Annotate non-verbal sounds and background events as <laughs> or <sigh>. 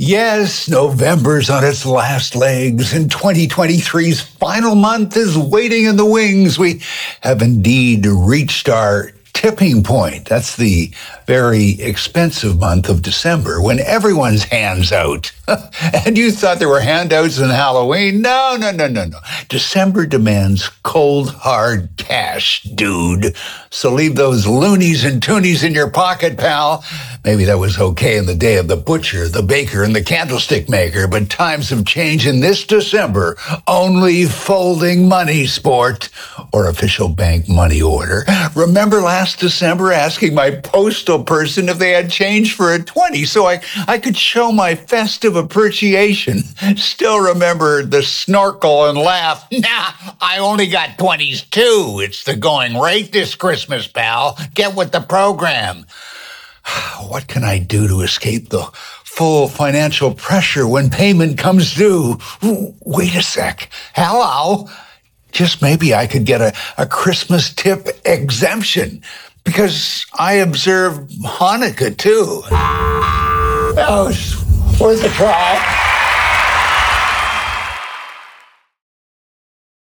Yes, November's on its last legs, and 2023's final month is waiting in the wings. We have indeed reached our tipping point. That's the very expensive month of December when everyone's hands out. <laughs> and you thought there were handouts in Halloween? No, no, no, no, no. December demands cold, hard cash, dude. So leave those loonies and toonies in your pocket, pal. Maybe that was okay in the day of the butcher, the baker, and the candlestick maker, but times have changed in this December. Only folding money sport or official bank money order. Remember last December asking my postal person if they had change for a 20 so I, I could show my festive appreciation. Still remember the snorkel and laugh. <laughs> Nah, I only got 20s too. It's the going rate this Christmas, pal. Get with the program. <sighs> What can I do to escape the full financial pressure when payment comes due? Wait a sec. Hello? Just maybe I could get a, a Christmas tip exemption because I observe Hanukkah too. Oh, worth a try.